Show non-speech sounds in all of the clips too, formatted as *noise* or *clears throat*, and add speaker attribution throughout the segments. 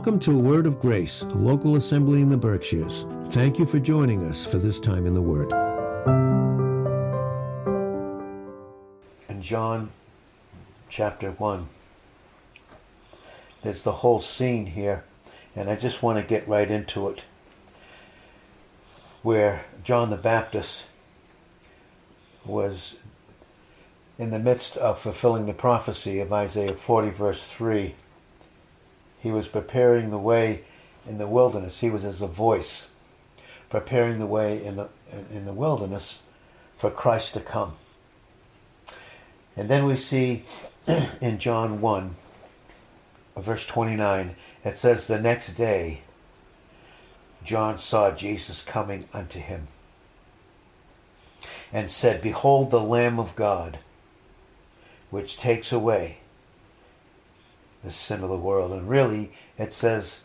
Speaker 1: Welcome to A Word of Grace, a local assembly in the Berkshires. Thank you for joining us for this time in the Word.
Speaker 2: In John chapter 1, there's the whole scene here, and I just want to get right into it. Where John the Baptist was in the midst of fulfilling the prophecy of Isaiah 40, verse 3 he was preparing the way in the wilderness. He was as a voice, preparing the way in the, in the wilderness for Christ to come. And then we see *clears throat* in John 1, verse 29, it says, The next day, John saw Jesus coming unto him and said, Behold the Lamb of God, which takes away the sin of the world. And really, it says,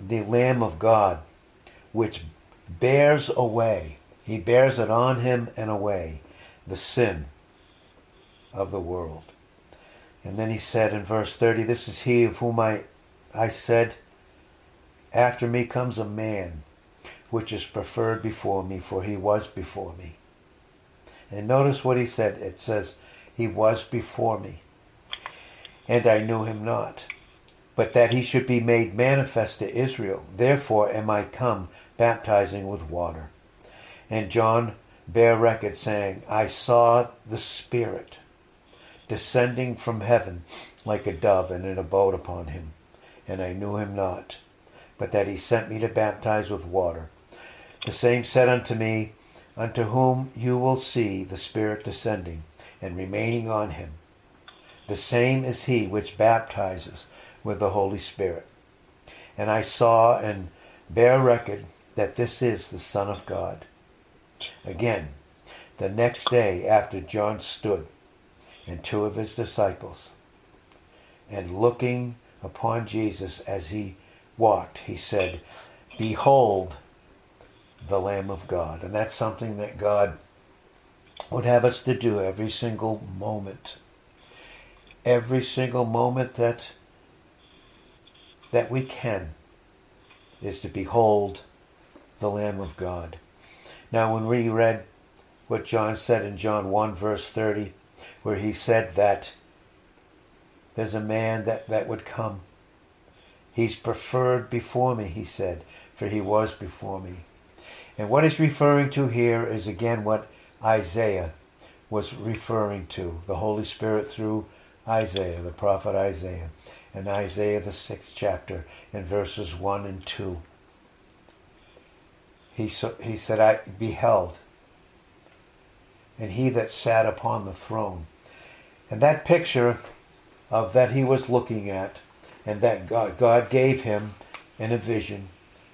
Speaker 2: the Lamb of God, which bears away, he bears it on him and away, the sin of the world. And then he said in verse 30, This is he of whom I, I said, After me comes a man which is preferred before me, for he was before me. And notice what he said. It says, He was before me and I knew him not. But that he should be made manifest to Israel. Therefore am I come baptizing with water. And John bare record, saying, I saw the Spirit descending from heaven like a dove, and it abode upon him. And I knew him not, but that he sent me to baptize with water. The same said unto me, Unto whom you will see the Spirit descending and remaining on him the same is he which baptizes with the Holy Spirit. And I saw and bear record that this is the Son of God. Again, the next day after John stood and two of his disciples, and looking upon Jesus as he walked, he said, Behold the Lamb of God. And that's something that God would have us to do every single moment every single moment that that we can is to behold the Lamb of God. Now, when we read what John said in John 1, verse 30, where he said that there's a man that, that would come. He's preferred before me, he said, for he was before me. And what he's referring to here is again what Isaiah was referring to. The Holy Spirit through Isaiah, the prophet Isaiah, in Isaiah the sixth chapter, in verses one and two. He, he said, I beheld, and he that sat upon the throne. And that picture of that he was looking at, and that God, God gave him in a vision,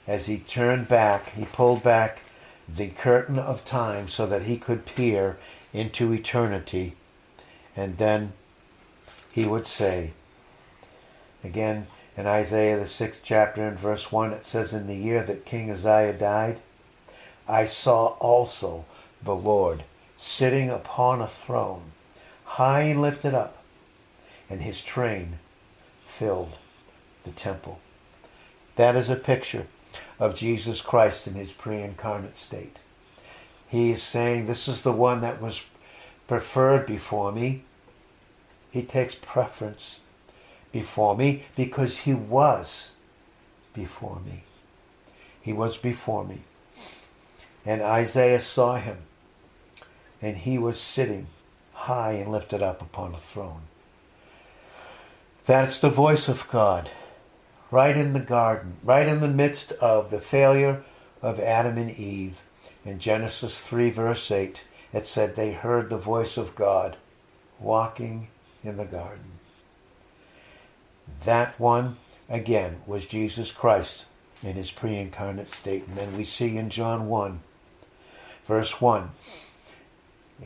Speaker 2: as he turned back, he pulled back the curtain of time so that he could peer into eternity. And then he would say. Again, in Isaiah, the sixth chapter, and verse 1, it says, In the year that King Uzziah died, I saw also the Lord sitting upon a throne, high and lifted up, and his train filled the temple. That is a picture of Jesus Christ in his pre-incarnate state. He is saying, This is the one that was preferred before me. He takes preference before me because he was before me. He was before me. And Isaiah saw him, and he was sitting high and lifted up upon a throne. That's the voice of God, right in the garden, right in the midst of the failure of Adam and Eve. In Genesis 3, verse 8, it said they heard the voice of God walking in the garden. That one, again, was Jesus Christ in his pre incarnate state. And then we see in John 1, verse 1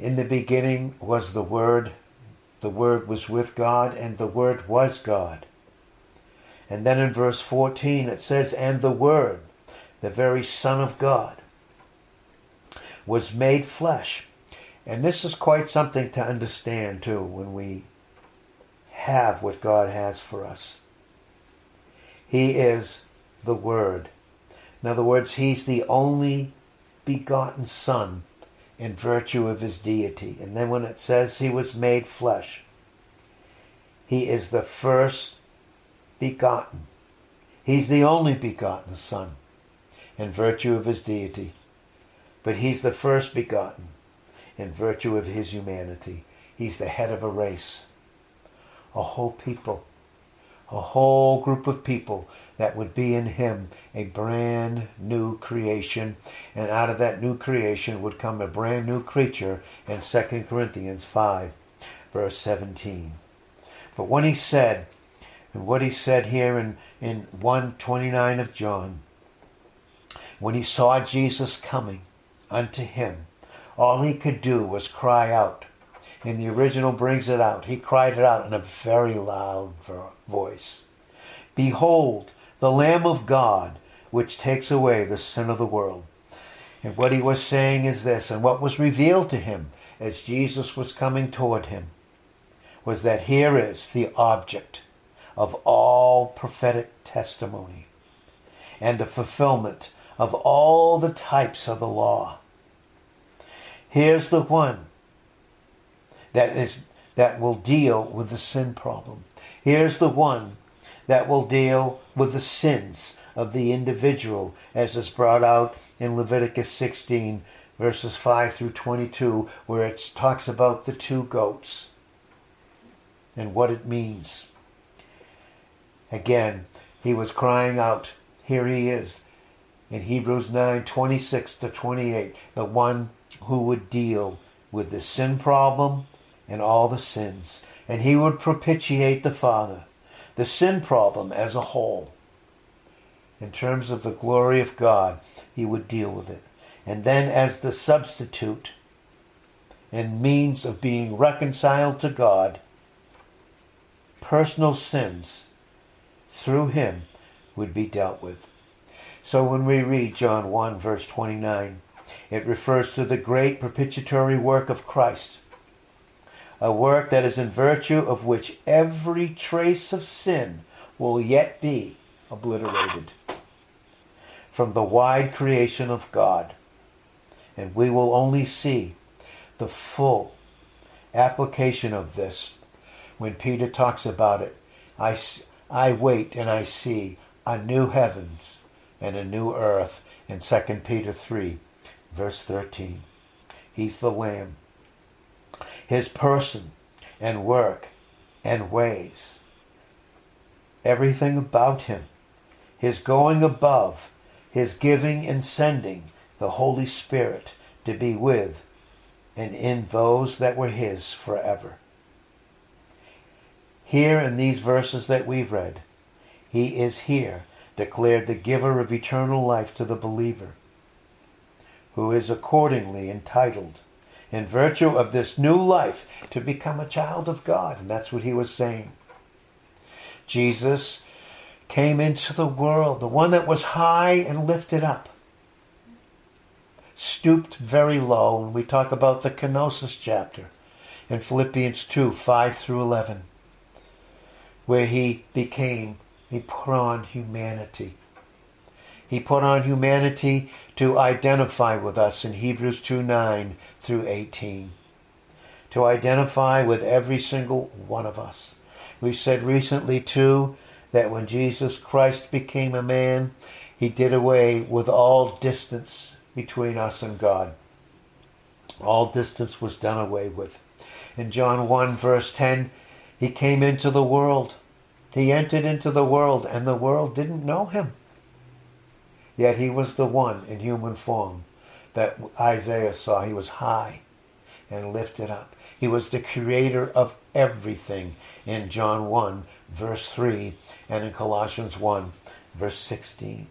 Speaker 2: In the beginning was the Word, the Word was with God, and the Word was God. And then in verse 14 it says, And the Word, the very Son of God, was made flesh. And this is quite something to understand too when we have what God has for us. He is the Word. In other words, he's the only begotten Son in virtue of his deity. And then when it says he was made flesh, he is the first begotten. He's the only begotten Son in virtue of his deity. But he's the first begotten in virtue of his humanity. He's the head of a race, a whole people, a whole group of people that would be in him a brand new creation. And out of that new creation would come a brand new creature in 2 Corinthians 5, verse 17. But when he said, and what he said here in, in 129 of John, when he saw Jesus coming unto him, all he could do was cry out. And the original brings it out. He cried it out in a very loud voice. Behold, the Lamb of God, which takes away the sin of the world. And what he was saying is this, and what was revealed to him as Jesus was coming toward him, was that here is the object of all prophetic testimony and the fulfillment of all the types of the law. Here's the one that is that will deal with the sin problem. Here's the one that will deal with the sins of the individual, as is brought out in Leviticus 16, verses 5 through 22, where it talks about the two goats and what it means. Again, he was crying out, here he is, in Hebrews 9, 26 to 28, the one who would deal with the sin problem and all the sins. And he would propitiate the Father the sin problem as a whole. In terms of the glory of God, he would deal with it. And then as the substitute and means of being reconciled to God, personal sins through him would be dealt with. So when we read John 1 verse 29, it refers to the great propitiatory work of Christ a work that is in virtue of which every trace of sin will yet be obliterated from the wide creation of God. And we will only see the full application of this when Peter talks about it. I, I wait and I see a new heavens and a new earth in 2 Peter 3, verse 13. He's the Lamb his person and work and ways. Everything about him, his going above, his giving and sending the Holy Spirit to be with and in those that were his forever. Here in these verses that we've read, he is here declared the giver of eternal life to the believer, who is accordingly entitled in virtue of this new life to become a child of God. And that's what he was saying. Jesus came into the world, the one that was high and lifted up, stooped very low. And we talk about the kenosis chapter in Philippians 2 5 through 11, where he became, he put on humanity. He put on humanity to identify with us in Hebrews 2 9 through 18. To identify with every single one of us. We've said recently, too, that when Jesus Christ became a man, he did away with all distance between us and God. All distance was done away with. In John 1, verse 10, he came into the world. He entered into the world, and the world didn't know him. Yet he was the one in human form that Isaiah saw. He was high and lifted up. He was the creator of everything in John 1, verse 3, and in Colossians 1, verse 16.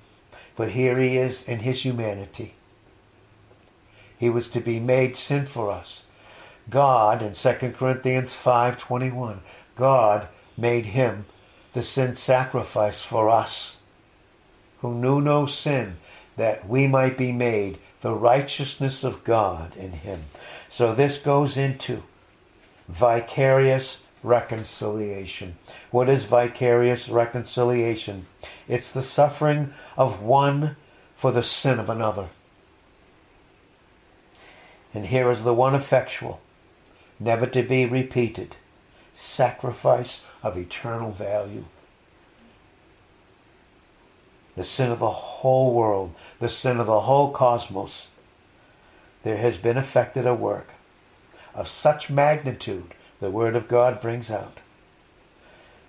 Speaker 2: But here he is in his humanity. He was to be made sin for us. God, in 2 Corinthians 5.21, God made him the sin sacrifice for us who knew no sin, that we might be made the righteousness of God in him. So this goes into vicarious reconciliation. What is vicarious reconciliation? It's the suffering of one for the sin of another. And here is the one effectual, never to be repeated, sacrifice of eternal value. The sin of the whole world, the sin of the whole cosmos, there has been effected a work of such magnitude, the Word of God brings out,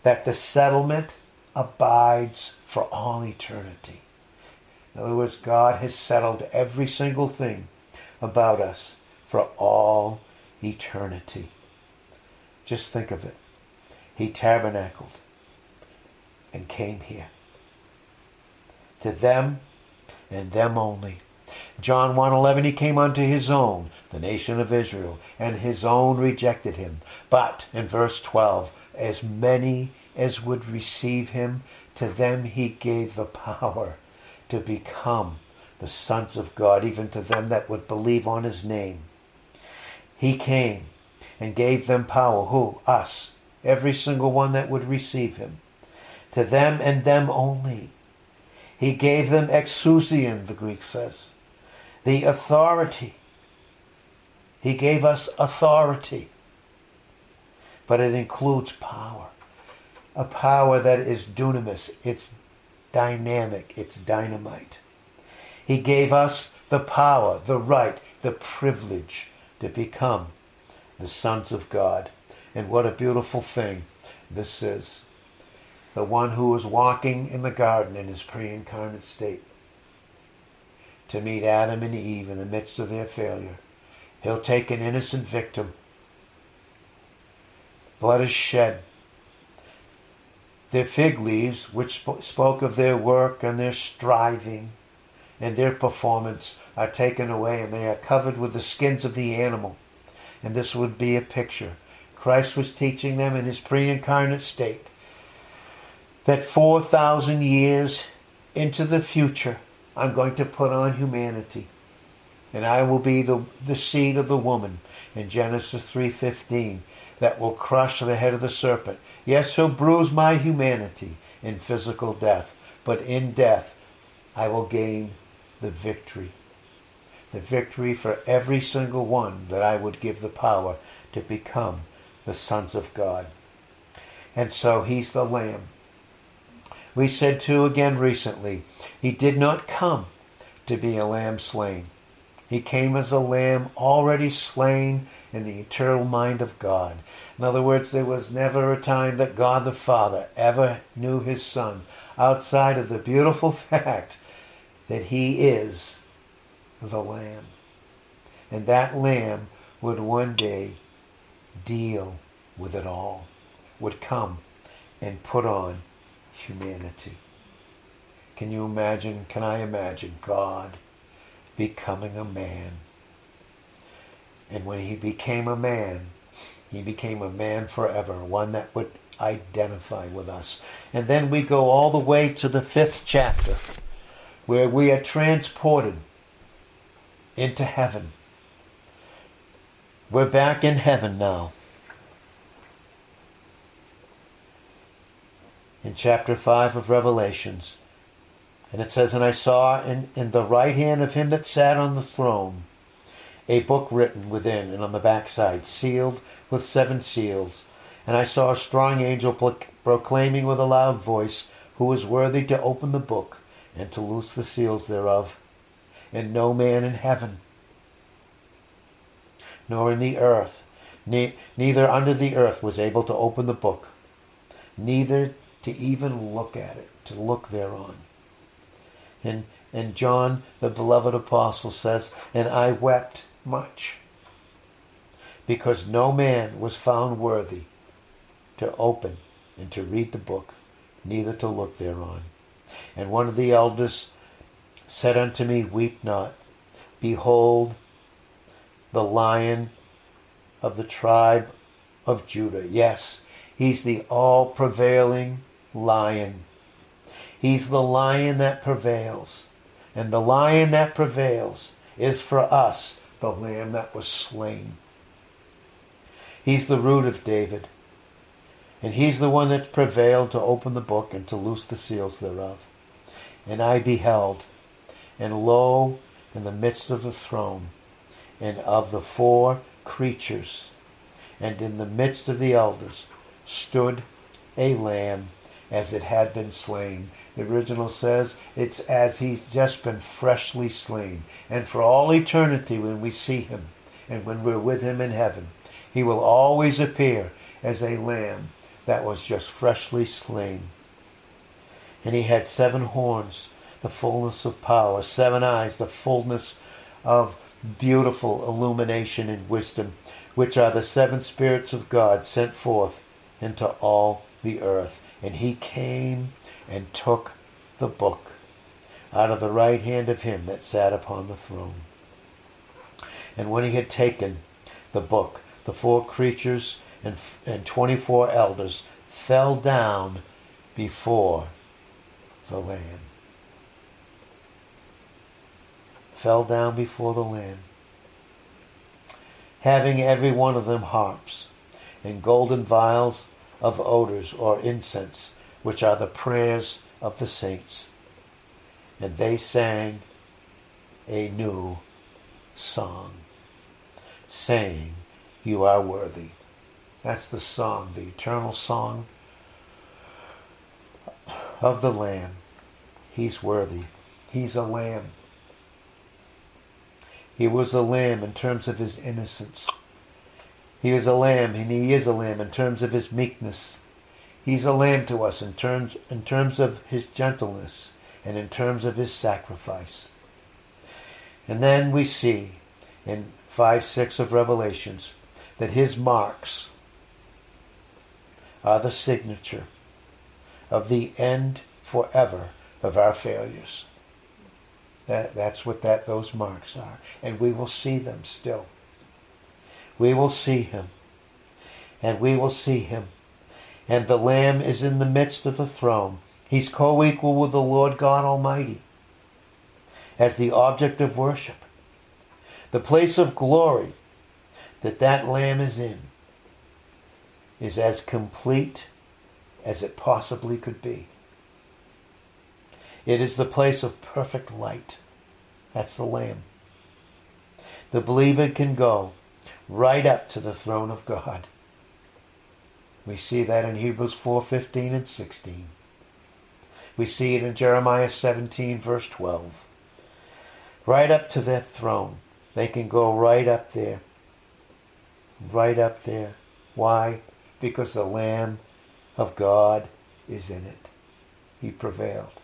Speaker 2: that the settlement abides for all eternity. In other words, God has settled every single thing about us for all eternity. Just think of it. He tabernacled and came here. To them and them only. John 1:11 he came unto his own, the nation of Israel, and his own rejected him. But in verse 12, as many as would receive him, to them he gave the power to become the sons of God, even to them that would believe on his name. He came and gave them power. Who? Us. Every single one that would receive him. To them and them only. He gave them exousian, the Greek says. The authority. He gave us authority. But it includes power. A power that is dunamis. It's dynamic. It's dynamite. He gave us the power, the right, the privilege to become the sons of God. And what a beautiful thing this is. The one who was walking in the garden in his pre-incarnate state to meet Adam and Eve in the midst of their failure. He'll take an innocent victim. Blood is shed. Their fig leaves, which spoke of their work and their striving and their performance, are taken away and they are covered with the skins of the animal. And this would be a picture. Christ was teaching them in his pre incarnate state that 4,000 years into the future, I'm going to put on humanity. And I will be the, the seed of the woman in Genesis 3.15 that will crush the head of the serpent. Yes, he'll bruise my humanity in physical death, but in death I will gain the victory. The victory for every single one that I would give the power to become the sons of God. And so he's the Lamb we said too again recently, he did not come to be a lamb slain. He came as a lamb already slain in the eternal mind of God. In other words, there was never a time that God the Father ever knew his Son outside of the beautiful *laughs* fact that he is the Lamb. And that Lamb would one day deal with it all, would come and put on humanity. Can you imagine, can I imagine God becoming a man? And when he became a man, he became a man forever, one that would identify with us. And then we go all the way to the fifth chapter, where we are transported into heaven. We're back in heaven now. In chapter 5 of Revelations. And it says, And I saw in, in the right hand of him that sat on the throne a book written within and on the backside, sealed with seven seals. And I saw a strong angel proclaiming with a loud voice, Who is worthy to open the book and to loose the seals thereof? And no man in heaven, nor in the earth, ne- neither under the earth was able to open the book, neither to even look at it, to look thereon. And, and John, the beloved apostle, says, And I wept much, because no man was found worthy to open and to read the book, neither to look thereon. And one of the elders said unto me, Weep not. Behold, the lion of the tribe of Judah. Yes, he's the all prevailing lion. He's the lion that prevails. And the lion that prevails is for us the lamb that was slain. He's the root of David. And he's the one that prevailed to open the book and to loose the seals thereof. And I beheld, and lo, in the midst of the throne, and of the four creatures, and in the midst of the elders, stood a lamb as it had been slain. The original says it's as he's just been freshly slain. And for all eternity, when we see him and when we're with him in heaven, he will always appear as a lamb that was just freshly slain. And he had seven horns, the fullness of power, seven eyes, the fullness of beautiful illumination and wisdom, which are the seven spirits of God sent forth into all the earth. And he came and took the book out of the right hand of him that sat upon the throne. And when he had taken the book, the four creatures and, and 24 elders fell down before the Lamb. Fell down before the Lamb, having every one of them harps and golden vials of odors or incense, which are the prayers of the saints. And they sang a new song, saying, You are worthy. That's the song, the eternal song of the Lamb. He's worthy. He's a lamb. He was a lamb in terms of his innocence. He is a lamb, and he is a lamb in terms of his meekness. He's a lamb to us in terms, in terms of his gentleness and in terms of his sacrifice. And then we see in 5 6 of Revelations that his marks are the signature of the end forever of our failures. That, that's what that those marks are. And we will see them still. We will see him. And we will see him. And the Lamb is in the midst of the throne. He's co-equal with the Lord God Almighty as the object of worship. The place of glory that that Lamb is in is as complete as it possibly could be. It is the place of perfect light. That's the Lamb. The believer can go right up to the throne of God. We see that in Hebrews 4:15 and 16. We see it in Jeremiah 17 verse 12. Right up to that throne. They can go right up there. Right up there. Why? Because the Lamb of God is in it. He prevailed.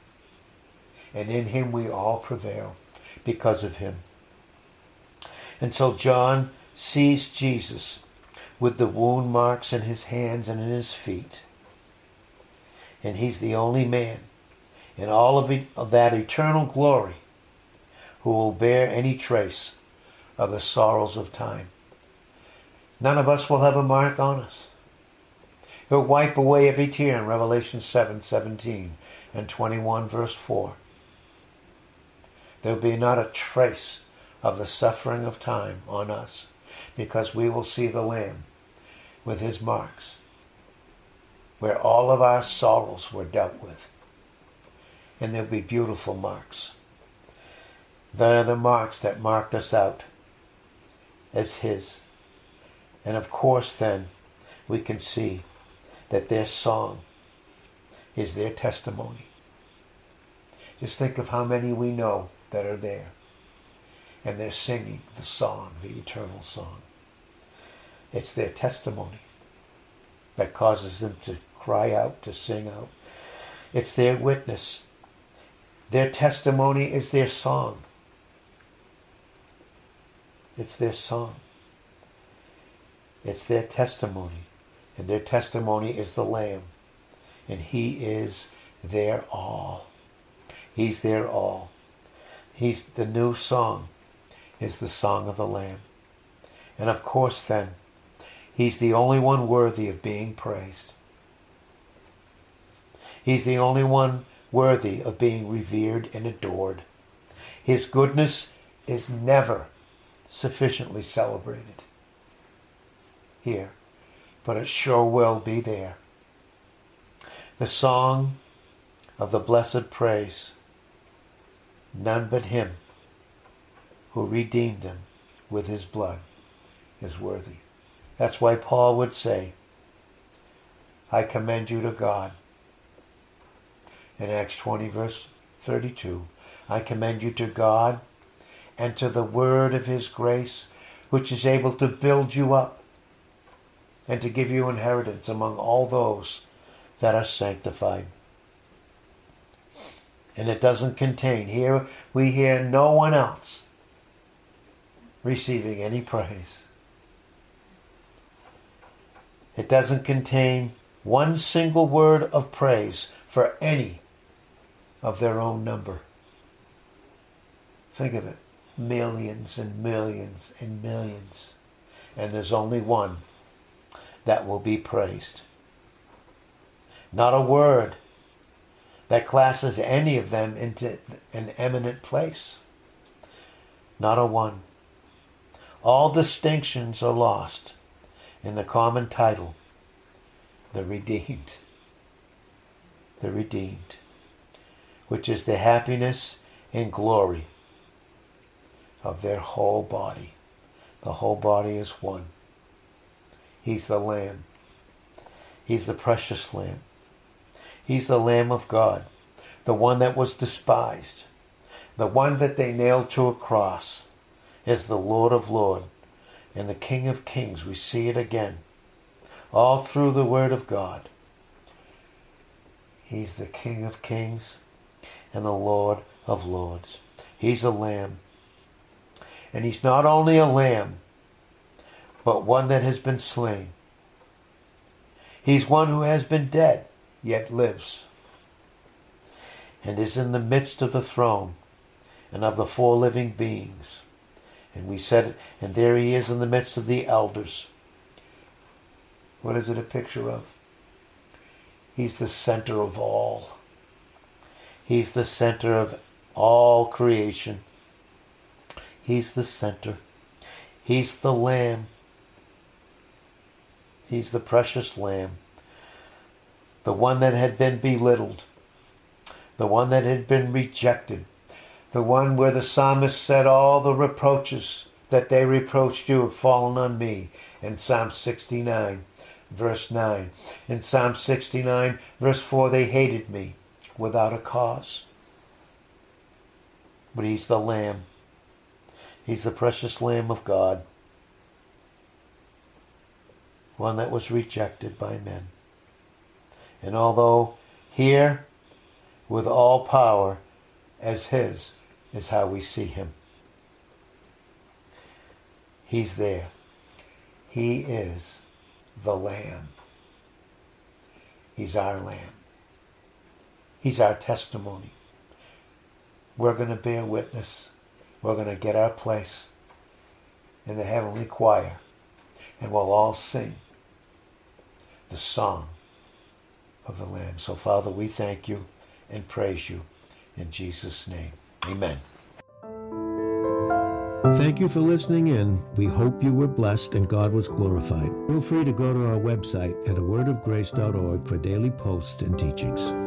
Speaker 2: And in him we all prevail because of him. And so John sees Jesus with the wound marks in his hands and in his feet. And he's the only man in all of, it, of that eternal glory who will bear any trace of the sorrows of time. None of us will have a mark on us. He'll wipe away every tear in Revelation 7, 17 and 21 verse 4. There'll be not a trace of the suffering of time on us because we will see the Lamb with his marks, where all of our sorrows were dealt with. And there'll be beautiful marks. They're the marks that marked us out as his. And of course, then, we can see that their song is their testimony. Just think of how many we know that are there and they're singing the song, the eternal song. It's their testimony that causes them to cry out, to sing out. It's their witness. Their testimony is their song. It's their song. It's their testimony. And their testimony is the Lamb. And He is their all. He's their all. He's the new song is the song of the Lamb. And of course, then, He's the only one worthy of being praised. He's the only one worthy of being revered and adored. His goodness is never sufficiently celebrated here, but it sure will be there. The song of the blessed praise None but him who redeemed them with his blood is worthy. That's why Paul would say, I commend you to God. In Acts 20, verse 32, I commend you to God and to the word of his grace, which is able to build you up and to give you inheritance among all those that are sanctified. And it doesn't contain, here we hear no one else receiving any praise. It doesn't contain one single word of praise for any of their own number. Think of it. Millions and millions and millions. And there's only one that will be praised. Not a word that classes any of them into an eminent place. Not a one. All distinctions are lost in the common title, the redeemed. The redeemed, which is the happiness and glory of their whole body. The whole body is one. He's the Lamb. He's the precious Lamb. He's the Lamb of God, the one that was despised, the one that they nailed to a cross, is the Lord of Lords and the King of Kings. We see it again, all through the Word of God. He's the King of Kings and the Lord of Lords. He's a lamb. And he's not only a lamb, but one that has been slain. He's one who has been dead, yet lives, and is in the midst of the throne and of the four living beings. And we said, it, and there he is in the midst of the elders. What is it a picture of? He's the center of all. He's the center of all creation. He's the center. He's the Lamb He's the precious lamb, the one that had been belittled, the one that had been rejected, the one where the psalmist said, All the reproaches that they reproached you have fallen on me, in Psalm 69, verse 9. In Psalm 69, verse 4, they hated me without a cause. But he's the Lamb. He's the precious Lamb of God one that was rejected by men. And although here, with all power as His, is how we see Him. He's there. He is the Lamb. He's our Lamb. He's our testimony. We're going to bear witness. We're going to get our place in the heavenly choir and we'll all sing the song of the Lamb. So, Father, we thank you and praise you in Jesus' name. Amen.
Speaker 1: Thank you for listening in. We hope you were blessed and God was glorified. Feel free to go to our website at awordofgrace.org for daily posts and teachings.